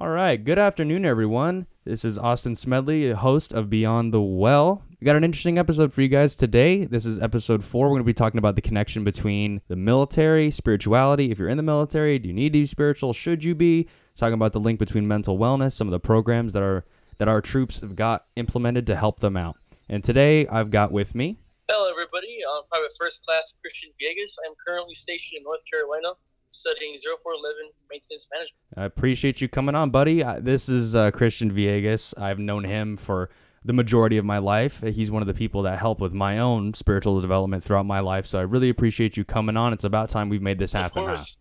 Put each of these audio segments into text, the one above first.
All right. Good afternoon, everyone. This is Austin Smedley, host of Beyond the Well. We got an interesting episode for you guys today. This is episode four. We're going to be talking about the connection between the military, spirituality. If you're in the military, do you need to be spiritual? Should you be? Talking about the link between mental wellness, some of the programs that are that our troops have got implemented to help them out. And today I've got with me. Hello, everybody. Um, I'm Private First Class Christian Villegas. I'm currently stationed in North Carolina studying 0411 maintenance management. I appreciate you coming on, buddy. This is uh, Christian Villegas. I've known him for the majority of my life. He's one of the people that help with my own spiritual development throughout my life. So I really appreciate you coming on. It's about time we've made this Of happen. huh? course.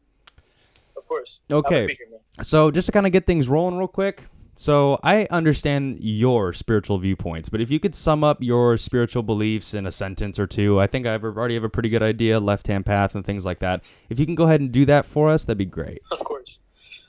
Of course. Okay. Happy to be here. So just to kind of get things rolling real quick. So I understand your spiritual viewpoints, but if you could sum up your spiritual beliefs in a sentence or two, I think I already have a pretty good idea, left-hand path and things like that. If you can go ahead and do that for us, that'd be great. Of course.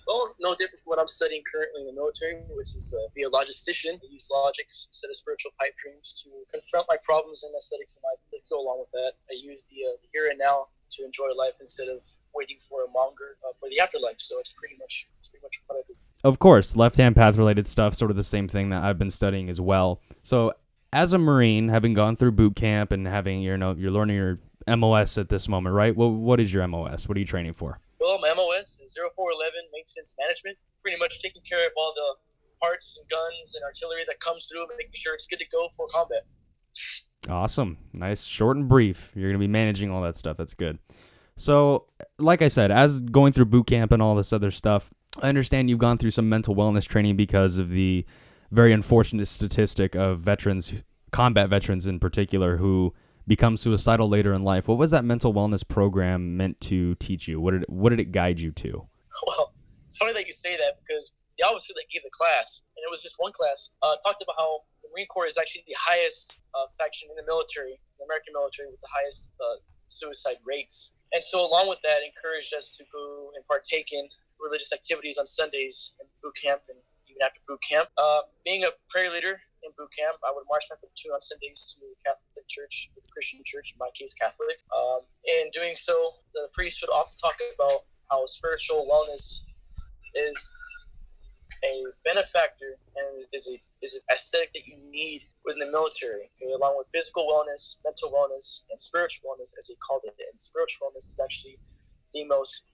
Well, no different from what I'm studying currently in the military, which is uh, be a logistician. I use logic instead of spiritual pipe dreams to confront my problems and aesthetics in life that go along with that. I use the, uh, the here and now to enjoy life instead of waiting for a monger uh, for the afterlife. So it's pretty much it's pretty much what I do. Of course, left-hand path related stuff, sort of the same thing that I've been studying as well. So as a Marine, having gone through boot camp and having you know you're learning your MOS at this moment, right? Well, what is your MOS? What are you training for? Well, my MOS is 0411 maintenance management, pretty much taking care of all the parts and guns and artillery that comes through, making sure it's good to go for combat. Awesome. Nice, short and brief. You're going to be managing all that stuff. That's good. So, like I said, as going through boot camp and all this other stuff, I understand you've gone through some mental wellness training because of the very unfortunate statistic of veterans, combat veterans in particular, who become suicidal later in life. What was that mental wellness program meant to teach you? What did what did it guide you to? Well, it's funny that you say that because the officer that gave the class, and it was just one class, uh, talked about how the Marine Corps is actually the highest uh, faction in the military, the American military, with the highest uh, suicide rates. And so, along with that, encouraged us to go and partake in religious activities on Sundays in boot camp and even after boot camp. Uh, being a prayer leader in boot camp, I would march my platoon on Sundays to the Catholic Church, the Christian Church, in my case, Catholic. Um, in doing so, the priest would often talk about how spiritual wellness is a benefactor and is a is an aesthetic that you need within the military, okay, along with physical wellness, mental wellness, and spiritual wellness, as he called it. And spiritual wellness is actually the most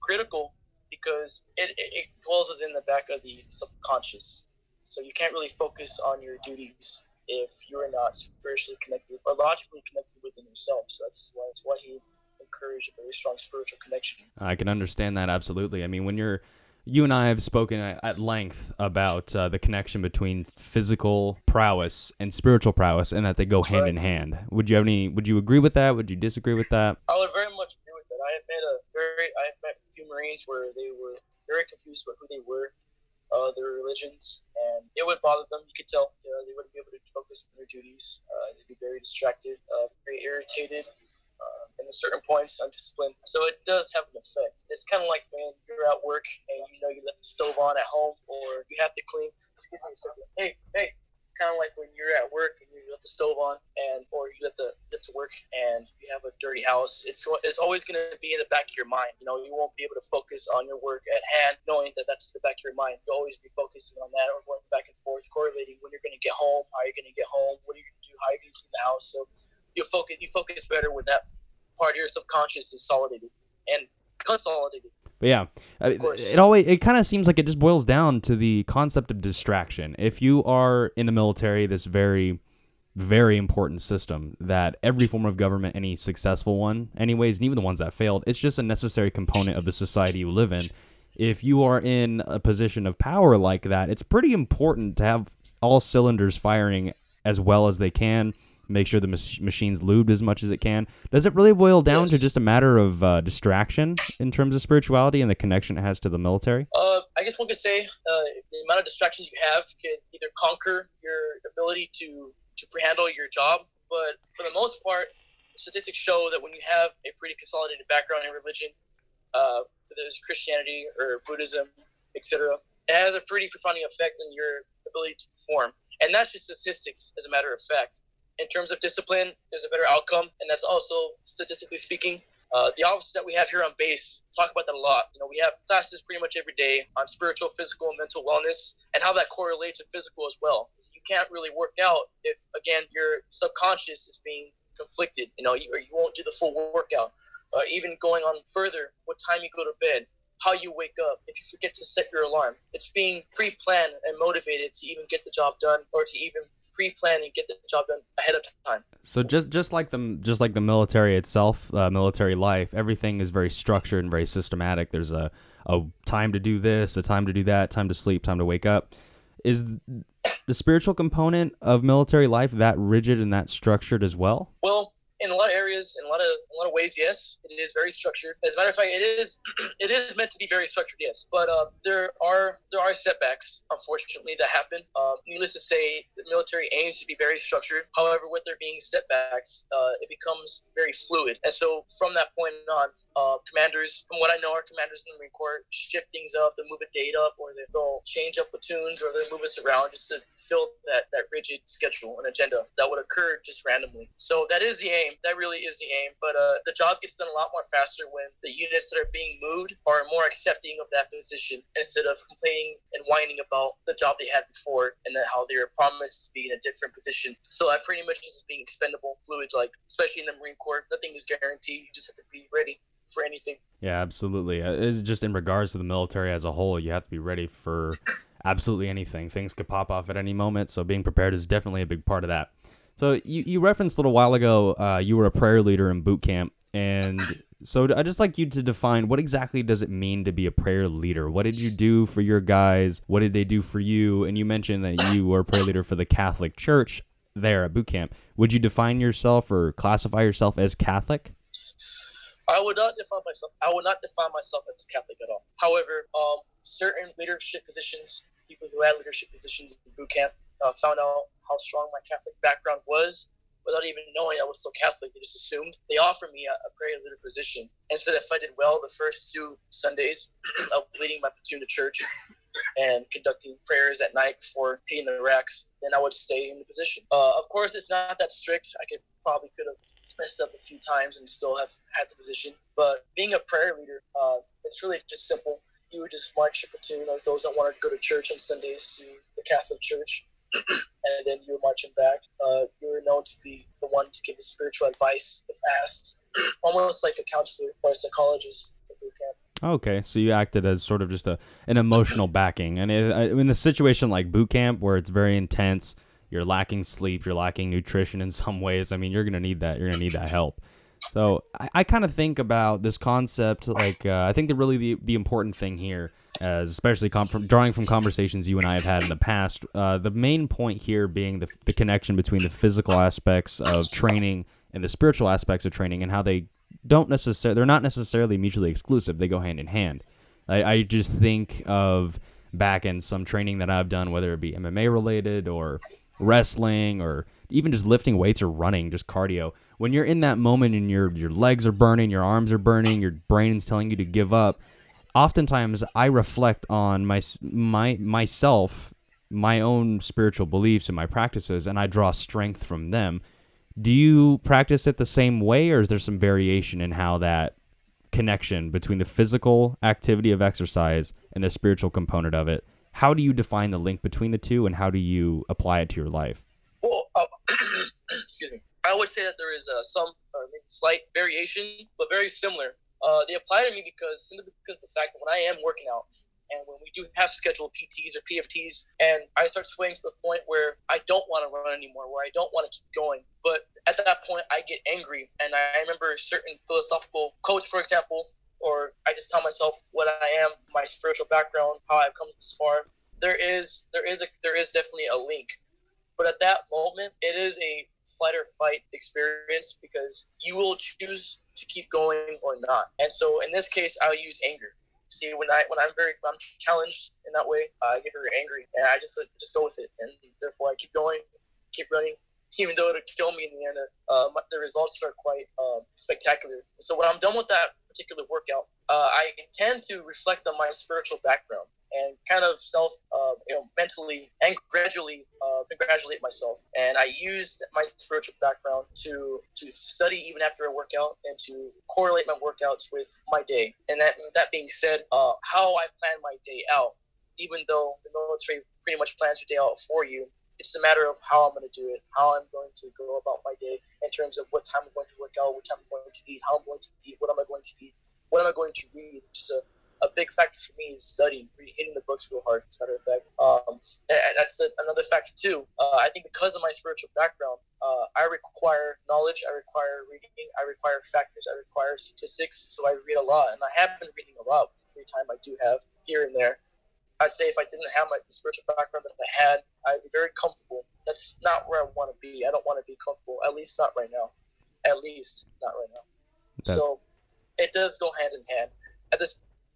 critical because it, it, it dwells within the back of the subconscious. So you can't really focus on your duties if you're not spiritually connected or logically connected within yourself. So that's why it's why he encouraged a very strong spiritual connection. I can understand that absolutely. I mean, when you're you and I have spoken at length about uh, the connection between physical prowess and spiritual prowess, and that they go hand in hand. Would you have any? Would you agree with that? Would you disagree with that? I would very much Marines where they were very confused about who they were, uh, their religions, and it would bother them. You could tell, know, they wouldn't be able to focus on their duties. Uh, they'd be very distracted, uh, very irritated, uh, and at certain points, undisciplined. So it does have an effect. It's kind of like when you're at work and you know you left the stove on at home, or you have to clean. Excuse me. Hey, hey. Kind of like when you're at work and you left the stove on, and or you let the get to work and you have a dirty house. It's it's always going to be in the back of your mind. You know, you won't be able to focus on your work at hand, knowing that that's the back of your mind. You'll always be focusing on that or going back and forth, correlating when you're going to get home, how you're going to get home, what are you going to do, how you're going to clean the house. So you focus you focus better when that part of your subconscious is solidated and consolidated. But yeah, it always it kind of seems like it just boils down to the concept of distraction. If you are in the military, this very very important system that every form of government, any successful one, anyways, and even the ones that failed, it's just a necessary component of the society you live in. If you are in a position of power like that, it's pretty important to have all cylinders firing as well as they can. Make sure the mach- machine's lubed as much as it can. Does it really boil down to just a matter of uh, distraction in terms of spirituality and the connection it has to the military? Uh, I guess one could say uh, the amount of distractions you have could either conquer your ability to to handle your job, but for the most part, statistics show that when you have a pretty consolidated background in religion, uh, whether it's Christianity or Buddhism, etc., it has a pretty profound effect on your ability to perform. And that's just statistics, as a matter of fact. In terms of discipline, there's a better outcome, and that's also statistically speaking. Uh, the officers that we have here on base talk about that a lot. You know, we have classes pretty much every day on spiritual, physical, and mental wellness, and how that correlates to physical as well. You can't really work out if, again, your subconscious is being conflicted. You know, you, or you won't do the full workout. Uh, even going on further, what time you go to bed, how you wake up, if you forget to set your alarm. It's being pre planned and motivated to even get the job done or to even pre plan and get the job done ahead of time. So just just like the just like the military itself, uh, military life, everything is very structured and very systematic. There's a a time to do this, a time to do that, time to sleep, time to wake up. Is the spiritual component of military life that rigid and that structured as well? Well, in a lot of areas, in a lot of a lot of ways, yes, it is very structured. As a matter of fact, it is it is meant to be very structured, yes. But uh, there are there are setbacks, unfortunately, that happen. Uh, needless to say, the military aims to be very structured. However, with there being setbacks, uh, it becomes very fluid. And so, from that point on, uh, commanders, from what I know, our commanders in the Marine Corps shift things up, they move a date up, or they'll change up platoons, or they move us around just to fill that that rigid schedule and agenda that would occur just randomly. So that is the aim aim. That really is the aim. But uh, the job gets done a lot more faster when the units that are being moved are more accepting of that position instead of complaining and whining about the job they had before and how they were promised to be in a different position. So that pretty much is being expendable fluid, like especially in the Marine Corps. Nothing is guaranteed. You just have to be ready for anything. Yeah, absolutely. Uh, it's just in regards to the military as a whole, you have to be ready for absolutely anything. Things could pop off at any moment, so being prepared is definitely a big part of that. So you, you referenced a little while ago uh, you were a prayer leader in boot camp, and so I just like you to define what exactly does it mean to be a prayer leader? What did you do for your guys? What did they do for you? And you mentioned that you were a prayer leader for the Catholic Church there at boot camp. Would you define yourself or classify yourself as Catholic? I would not define myself. I would not define myself as Catholic at all. However, um, certain leadership positions, people who had leadership positions in boot camp, uh, found out how strong my Catholic background was without even knowing I was still Catholic. They just assumed. They offered me a, a prayer leader position. And so if I did well the first two Sundays of leading my platoon to church and conducting prayers at night before hitting the racks, then I would stay in the position. Uh, of course, it's not that strict. I could probably could have messed up a few times and still have had the position. But being a prayer leader, uh, it's really just simple. You would just march your platoon of those that want to go to church on Sundays to the Catholic Church and then you were marching back. Uh, you were known to be the one to give spiritual advice if asked, almost like a counselor or a psychologist at boot camp. Okay, so you acted as sort of just a an emotional backing, and it, in a situation like boot camp where it's very intense, you're lacking sleep, you're lacking nutrition in some ways. I mean, you're gonna need that. You're gonna need that help. So I, I kind of think about this concept like uh, I think that really the, the important thing here, as especially com- from, drawing from conversations you and I have had in the past, uh, the main point here being the, the connection between the physical aspects of training and the spiritual aspects of training and how they don't necessarily they're not necessarily mutually exclusive. They go hand in hand. I, I just think of back in some training that I've done, whether it be MMA related or wrestling or even just lifting weights or running, just cardio when you're in that moment and your your legs are burning, your arms are burning, your brain is telling you to give up, oftentimes I reflect on my my myself, my own spiritual beliefs and my practices and I draw strength from them. Do you practice it the same way or is there some variation in how that connection between the physical activity of exercise and the spiritual component of it? How do you define the link between the two and how do you apply it to your life? Excuse me. I would say that there is uh, some uh, slight variation, but very similar. Uh, they apply to me because simply because the fact that when I am working out and when we do have scheduled PTs or PFTs, and I start swaying to the point where I don't want to run anymore, where I don't want to keep going. But at that point, I get angry, and I remember a certain philosophical quotes, for example, or I just tell myself what I am, my spiritual background, how I've come this far. There is there is a there is definitely a link, but at that moment, it is a flight or fight experience because you will choose to keep going or not. And so in this case, I'll use anger. See, when I when I'm very I'm challenged in that way, I get very angry, and I just just go with it, and therefore I keep going, keep running, even though it'll kill me in the end. Uh, the results are quite uh, spectacular. So when I'm done with that particular workout, uh, I tend to reflect on my spiritual background and kind of self, um, you know, mentally and gradually uh, congratulate myself. And I used my spiritual background to to study even after a workout and to correlate my workouts with my day. And that that being said, uh, how I plan my day out, even though the military pretty much plans your day out for you, it's a matter of how I'm going to do it, how I'm going to go about my day in terms of what time I'm going to work out, what time I'm going to eat, how I'm going to eat, what am I going to eat, what am I going to read. Just a, a big factor for me is studying, reading, hitting the books real hard. As a matter of fact, um, and that's a, another factor too. Uh, I think because of my spiritual background, uh, I require knowledge, I require reading, I require factors, I require statistics. So I read a lot, and I have been reading a lot. Free time I do have here and there. I'd say if I didn't have my spiritual background that I had, I'd be very comfortable. That's not where I want to be. I don't want to be comfortable, at least not right now. At least not right now. That... So it does go hand in hand. At the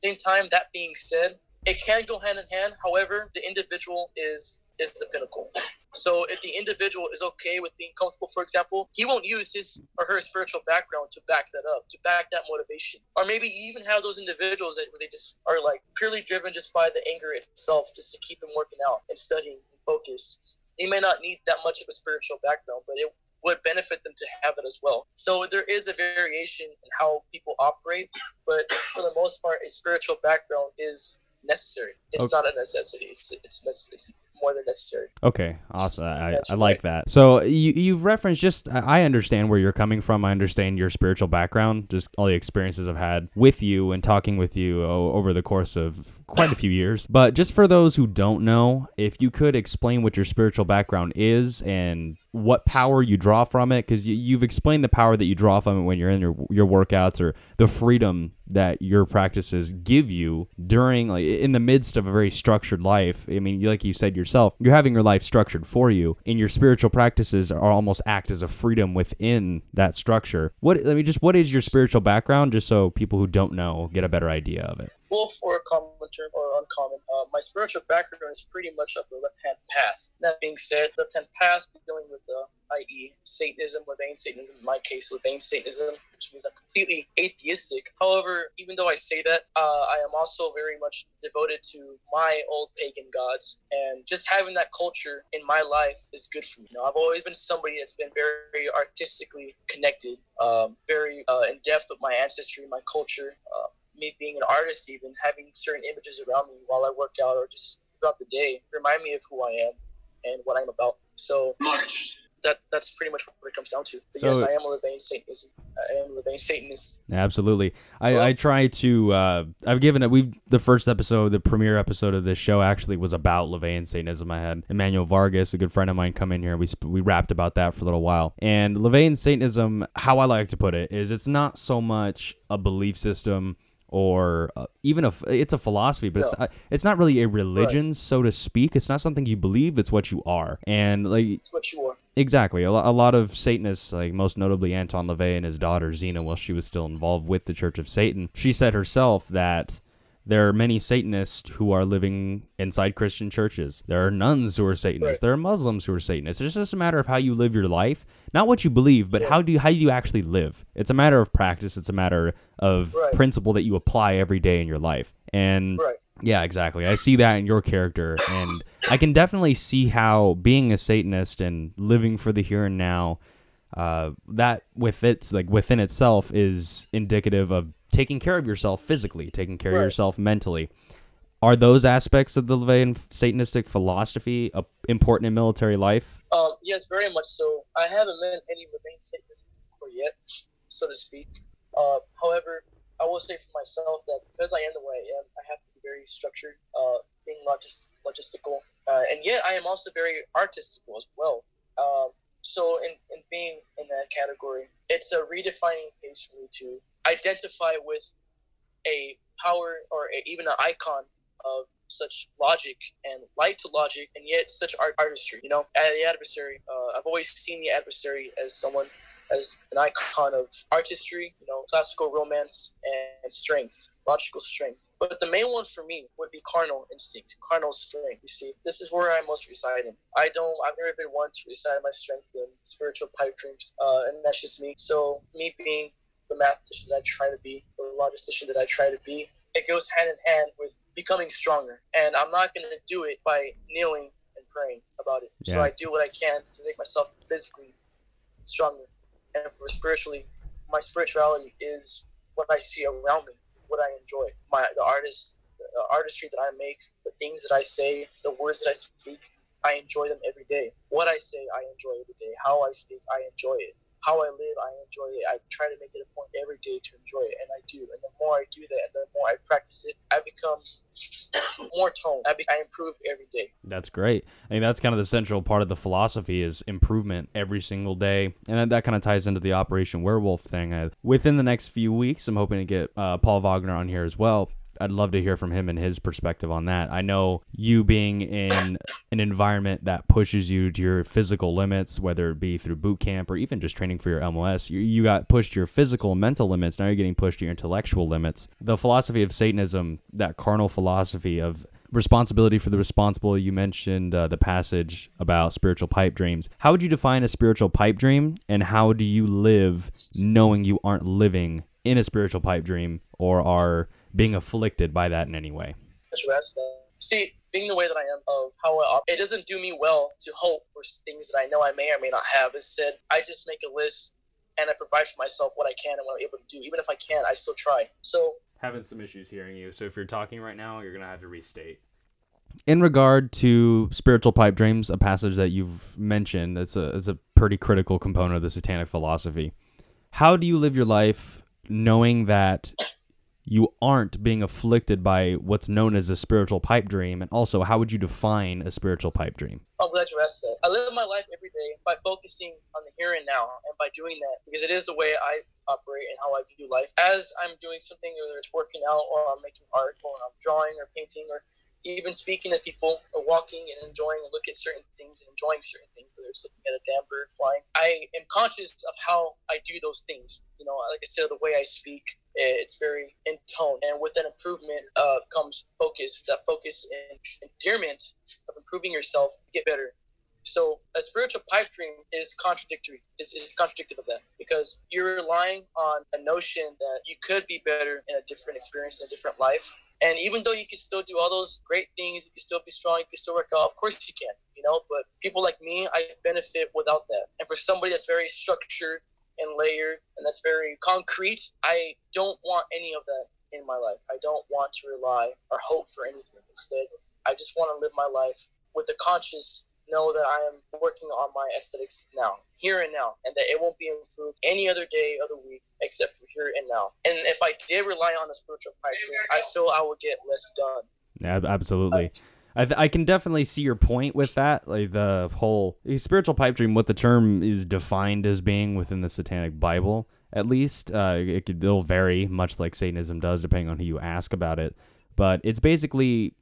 same time, that being said, it can go hand in hand. However, the individual is is the pinnacle. So if the individual is okay with being comfortable, for example, he won't use his or her spiritual background to back that up, to back that motivation. Or maybe even have those individuals that they just are like purely driven just by the anger itself, just to keep them working out and studying and focus. He may not need that much of a spiritual background, but it would benefit them to have it as well. So there is a variation in how people operate, but for the most part, a spiritual background is necessary. It's okay. not a necessity. It's it's, more than necessary. Okay, awesome. I, I like that. So you you've referenced just I understand where you're coming from. I understand your spiritual background, just all the experiences I've had with you and talking with you over the course of quite a few years. But just for those who don't know, if you could explain what your spiritual background is and what power you draw from it, because you, you've explained the power that you draw from it when you're in your your workouts or the freedom that your practices give you during like in the midst of a very structured life. I mean, like you said yourself, you're having your life structured for you, and your spiritual practices are almost act as a freedom within that structure. What I mean, just what is your spiritual background, just so people who don't know get a better idea of it both for a common term or uncommon. Uh, my spiritual background is pretty much of the left hand path. That being said, left hand path dealing with the i.e., Satanism, LaVeyan Satanism, in my case, LaVeyan Satanism, which means I'm completely atheistic. However, even though I say that, uh, I am also very much devoted to my old pagan gods. And just having that culture in my life is good for me. You know, I've always been somebody that's been very artistically connected, um, very uh, in depth with my ancestry, my culture. Uh, me being an artist, even having certain images around me while I work out or just throughout the day, remind me of who I am and what I'm about. So March. That that's pretty much what it comes down to. But so, yes, I am a LaVeyan Satanism. I am a LaVeyan Satanist. Absolutely. I, well, I try to. Uh, I've given it. We the first episode, the premiere episode of this show, actually was about LaVeyan Satanism. I had Emmanuel Vargas, a good friend of mine, come in here. We we rapped about that for a little while. And LaVeyan Satanism, how I like to put it, is it's not so much a belief system or uh, even a it's a philosophy but it's, not, it's not really a religion right. so to speak. It's not something you believe it's what you are. And like it's what you are. Exactly. A, lo- a lot of satanists like most notably anton LaVey and his daughter Zeena while she was still involved with the church of satan she said herself that there are many Satanists who are living inside Christian churches. There are nuns who are Satanists. Right. There are Muslims who are Satanists. It's just a matter of how you live your life, not what you believe, but how do you, how do you actually live. It's a matter of practice. It's a matter of right. principle that you apply every day in your life. And right. yeah, exactly. I see that in your character, and I can definitely see how being a Satanist and living for the here and now uh, that with its like within itself is indicative of taking care of yourself physically, taking care right. of yourself mentally. Are those aspects of the LaVeyan Satanistic philosophy uh, important in military life? Um, yes, very much so. I haven't met any LaVeyan Satanists yet, so to speak. Uh, however, I will say for myself that because I am the way I am, I have to be very structured, uh, being logis- logistical, uh, and yet I am also very artistical as well. Um, so in, in being in that category, it's a redefining case for me to identify with a power or a, even an icon of such logic and light to logic and yet such art artistry you know? The adversary uh, i've always seen the adversary as someone as an icon of artistry, you know, classical romance and strength, logical strength. But the main one for me would be carnal instinct, carnal strength. You see, this is where I most reside in. I don't, I've never been one to reside my strength in spiritual pipe dreams, uh, and that's just me. So me being the mathematician that I try to be, the logistician that I try to be, it goes hand in hand with becoming stronger. And I'm not going to do it by kneeling and praying about it. So I do what I can to make myself physically stronger. And for spiritually, my spirituality is what I see around me, what I enjoy. My the artists, the artistry that I make, the things that I say, the words that I speak, I enjoy them every day. What I say, I enjoy every day. How I speak, I enjoy it. How I live, I enjoy it. I try to make it a point every day to enjoy it, and I do. And the more I do that, and the more I practice it, I become more toned. I, be, I improve every day. That's great. I mean, that's kind of the central part of the philosophy is improvement every single day, and that, that kind of ties into the Operation Werewolf thing. Uh, within the next few weeks, I'm hoping to get uh, Paul Waggener on here as well. I'd love to hear from him and his perspective on that. I know you being in an environment that pushes you to your physical limits, whether it be through boot camp or even just training for your MOS, you, you got pushed your physical and mental limits. Now you're getting pushed to your intellectual limits. The philosophy of Satanism, that carnal philosophy of responsibility for the responsible. You mentioned uh, the passage about spiritual pipe dreams. How would you define a spiritual pipe dream, and how do you live knowing you aren't living in a spiritual pipe dream or are being afflicted by that in any way? that you asked that. See, being the way that I am of how I op- it doesn't do me well to hope for things that I know I may or may not have. Instead, I just make a list and I provide for myself what I can and what I'm able to do. Even if I can't, I still try. So Having some issues hearing you, so if you're talking right now, you're gonna have to restate. In regard to spiritual pipe dreams, a passage that you've mentioned, it's a it's a pretty critical component of the satanic philosophy. How do you live your life knowing that you aren't being afflicted by what's known as a spiritual pipe dream? And also, how would you define a spiritual pipe dream? I'm glad you asked that. I live my life every day by focusing on the here and now, and by doing that, because it is the way I operate and how I view life. As I'm doing something, whether it's working out or I'm making art or I'm drawing or painting or even speaking to people or walking and enjoying and look at certain things and enjoying certain things, whether it's looking at a damn bird flying, I am conscious of how I do those things. You know, like I said, the way I speak, it's very in tone. And with that improvement uh, comes focus. That focus and endearment of improving yourself, get better. So a spiritual pipe dream is contradictory. Is is contradictive of that because you're relying on a notion that you could be better in a different experience, in a different life. And even though you can still do all those great things, you can still be strong, you can still work out. Of course you can, you know. But people like me, I benefit without that. And for somebody that's very structured and layered and that's very concrete, I don't want any of that in my life. I don't want to rely or hope for anything. Instead, I just want to live my life with the conscious know that I am working on my aesthetics now, here and now, and that it won't be improved any other day of the week except for here and now. And if I did rely on a spiritual pipe dream, I feel I would get less done. Yeah, absolutely. I, th- I can definitely see your point with that. Like the whole a spiritual pipe dream, what the term is defined as being within the Satanic Bible, at least. Uh, it could it'll vary, much like Satanism does, depending on who you ask about it. But it's basically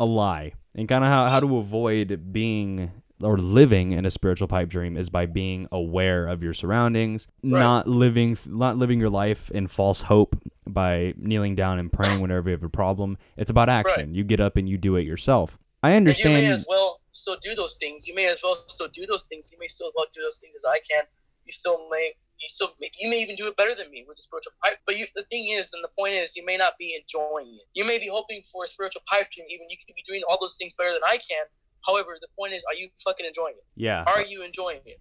a lie, and kind of how how to avoid being or living in a spiritual pipe dream is by being aware of your surroundings, not living not living your life in false hope by kneeling down and praying whenever you have a problem. It's about action. You get up and you do it yourself. I And you may as well still do those things. You may as well still do those things. You may still well do those things as I can. You still may. You still. You may even do it better than me with the spiritual pipe. But you, the thing is, and the point is, you may not be enjoying it. You may be hoping for a spiritual pipe dream. Even you could be doing all those things better than I can. However, the point is, are you fucking enjoying it? yeah. Are you enjoying it?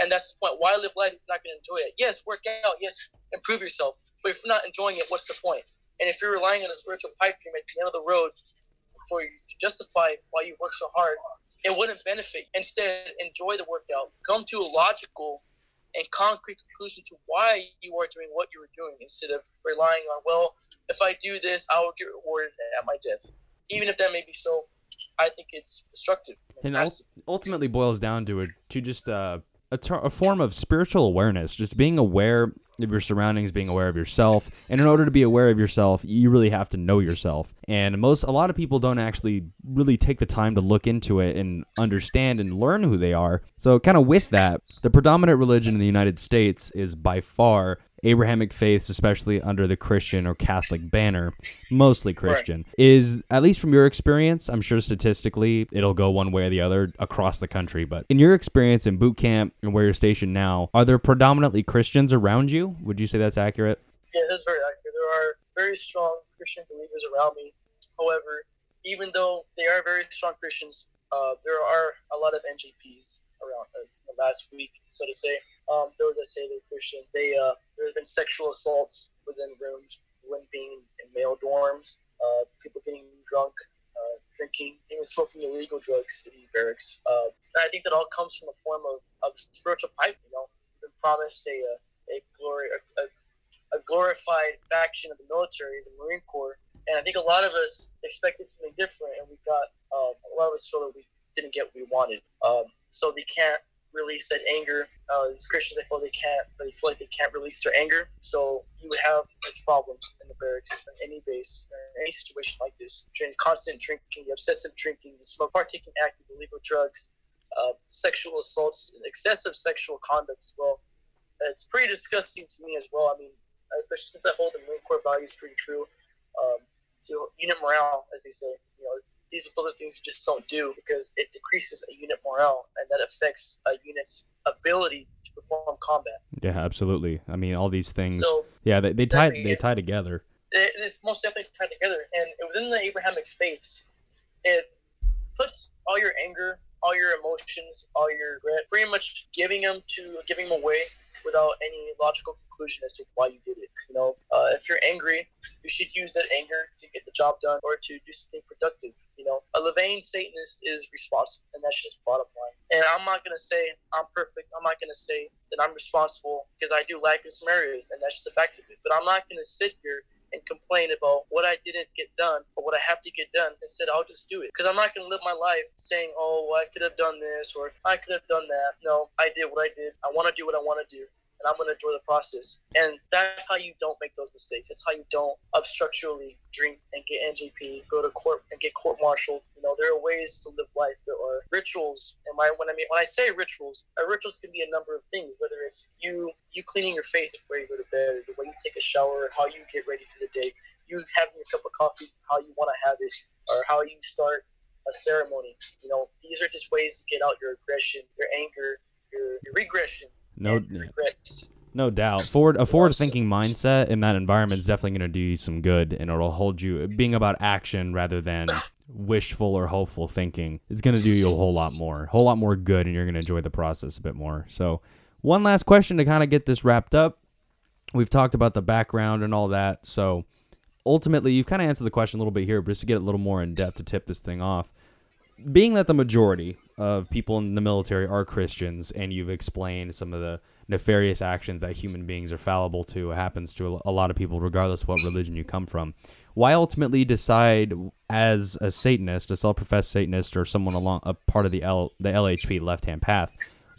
And that's the point. Why live life if you're not going to enjoy it? Yes, work out. Yes, improve yourself. But if you're not enjoying it, what's the point? And if you're relying on a spiritual pipe dream at the end of the road for you to justify why you work so hard, it wouldn't benefit. Instead, enjoy the workout. Come to a logical and concrete conclusion to why you are doing what you are doing instead of relying on, well, if I do this, I will get rewarded at my death. Even if that may be so, I think it's destructive. and It ul- has to ultimately boils down to it to just uh, a, ter- a form of spiritual awareness just being aware of your surroundings being aware of yourself. And in order to be aware of yourself you really have to know yourself. And most a lot of people don't actually really take the time to look into it and understand and learn who they are. So kind of with that the predominant religion in the united states is by far Abrahamic faiths, especially under the Christian or Catholic banner, mostly Christian, is at least from your experience. I'm sure statistically it'll go one way or the other across the country, but in your experience in boot camp and where you're stationed now, are there predominantly Christians around you? Would you say that's accurate? Yeah, that's very accurate. There are very strong Christian believers around me. However, even though they are very strong Christians, uh, there are a lot of NJPs around uh, the last week, so to say. Um, those that say they're Christian, they uh, there have been sexual assaults within rooms, when being in male dorms, uh, people getting drunk, uh, drinking, even smoking illegal drugs in the barracks. Uh, I think that all comes from a form of, of spiritual pipe. You know, been promised a a, a glory a, a, glorified faction of the military, the Marine Corps, and I think a lot of us expected something different, and we got um, a lot of us feel that we didn't get what we wanted. Um, so they can't release that anger. Uh, as Christians, they feel they can't. They feel like they can't release their anger. So you would have this problem in the barracks, in any base, or any situation like this. Constant drinking, obsessive drinking, smoke, partaking active illegal drugs, uh, sexual assaults, excessive sexual conduct as well. it's pretty disgusting to me as well. I mean, especially since I hold the Marine Corps values pretty true. Um, to unit morale, as they say, these are those things you just don't do because it decreases a unit morale and that affects a unit's ability to perform combat. Yeah, absolutely. I mean, all these things. So, yeah, they, they tie they tie together. It, it's most definitely tied together, and within the Abrahamic faiths, it puts all your anger, all your emotions, all your regret, pretty much giving them to giving them away without any logical conclusion as to why you did it. You know, uh, if you're angry, you should use that anger to get the job done or to do something productive. You know, a LaVeyan Satanist is responsible, and that's just bottom line. And I'm not gonna say I'm perfect. I'm not gonna say that I'm responsible because I do lack in some areas, and that's just a fact of it. But I'm not gonna sit here and complain about what I didn't get done or what I have to get done. Instead, I'll just do it because I'm not going to live my life saying, "Oh, well, I could have done this" or "I could have done that." No, I did what I did. I want to do what I want to do and I'm going to enjoy the process. And that's how you don't make those mistakes. That's how you don't obstructually drink and get NJP, go to court and get court-martialed. You know, there are ways to live life. There are rituals. And my, when I mean when I say rituals, uh, rituals can be a number of things. Whether it's you you cleaning your face before you go to bed, the way you take a shower, how you get ready for the day, you having your cup of coffee, how you want to have it, or how you start a ceremony. You know, these are just ways to get out your aggression, your anger, your, your regression no, no doubt. Forward a forward thinking mindset in that environment is definitely going to do you some good, and it'll hold you being about action rather than wishful or hopeful thinking. It's going to do you a whole lot more, a whole lot more good, and you're going to enjoy the process a bit more. So, one last question to kind of get this wrapped up. We've talked about the background and all that. So, ultimately, you've kind of answered the question a little bit here, but just to get a little more in depth to tip this thing off being that the majority of people in the military are Christians, and you've explained some of the nefarious actions that human beings are fallible to, happens to a lot of people, regardless what religion you come from. Why ultimately decide as a Satanist, a self-professed Satanist, or someone along a part of the L, the LHP left-hand path?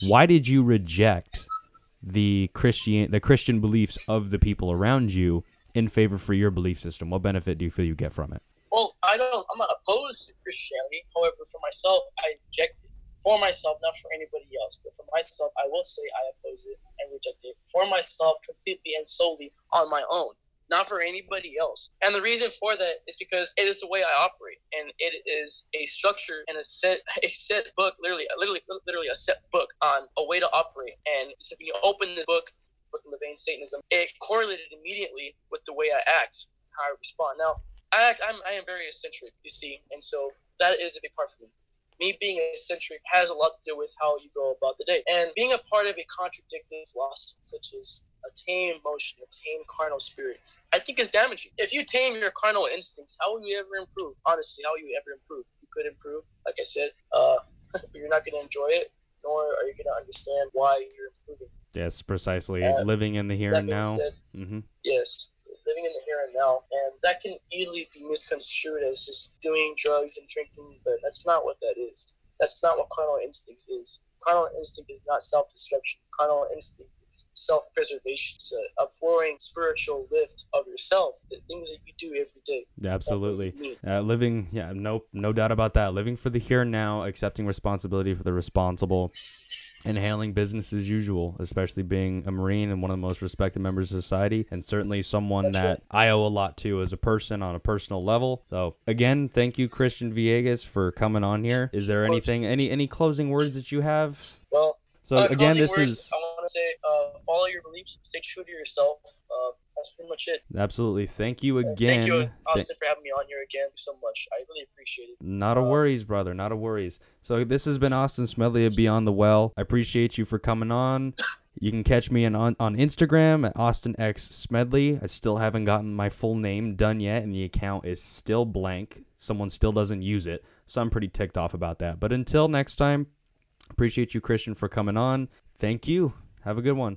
Why did you reject the Christian the Christian beliefs of the people around you in favor for your belief system? What benefit do you feel you get from it? Well, I don't. I'm not opposed to Christianity. However, for myself, I reject it. For myself, not for anybody else, but for myself, I will say I oppose it and reject it. For myself, completely and solely on my own, not for anybody else. And the reason for that is because it is the way I operate, and it is a structure and a set, a set book, literally, literally, literally a set book on a way to operate. And so when you open this book, Book of LaVeyan Satanism, it correlated immediately with the way I act, how I respond. Now, I I'm, I am very eccentric, you see, and so that is a big part for me. Me being eccentric has a lot to do with how you go about the day. And being a part of a contradicting philosophy, such as a tame emotion, a tame carnal spirit, I think is damaging. If you tame your carnal instincts, how will you ever improve? Honestly, how will you ever improve? You could improve, like I said, uh, but you're not going to enjoy it, nor are you going to understand why you're improving. Yes, precisely. Uh, Living in the here and now. Said, mm-hmm. Yes living in the here and now. And that can easily be misconstrued as just doing drugs and drinking, but that's not what that is. That's not what carnal instincts is. Carnal instinct is not self destruction. Carnal instinct is self preservation. It's a pouring spiritual lift of yourself, the things that you do every day. Yeah, absolutely. Uh, living, yeah, no, no doubt about that. Living for the here and now, accepting responsibility for the responsible and handling business as usual, especially being a Marine and one of the most respected members of society, and certainly someone that I owe a lot to as a person on a personal level. So again, thank you, Christian Villegas, for coming on here. Is there anything, any any closing words that you have? Well, so uh, again, this words, is. I want to say, uh, follow your beliefs, stay true to yourself. Uh, that's pretty much it. Absolutely. Thank you again. Thank you, Austin, for having me on here again so much. I really appreciate it. Not a Uh, worries, brother. Not a worries. So this has been Austin Smedley of Beyond the Well. I appreciate you for coming on. You can catch me on, on, on Instagram at Austin X Smedley. I still haven't gotten my full name done yet, and the account is still blank. Someone still doesn't use it, so I'm pretty ticked off about that. But until next time, appreciate you, Christian, for coming on. Thank you. Have a good one.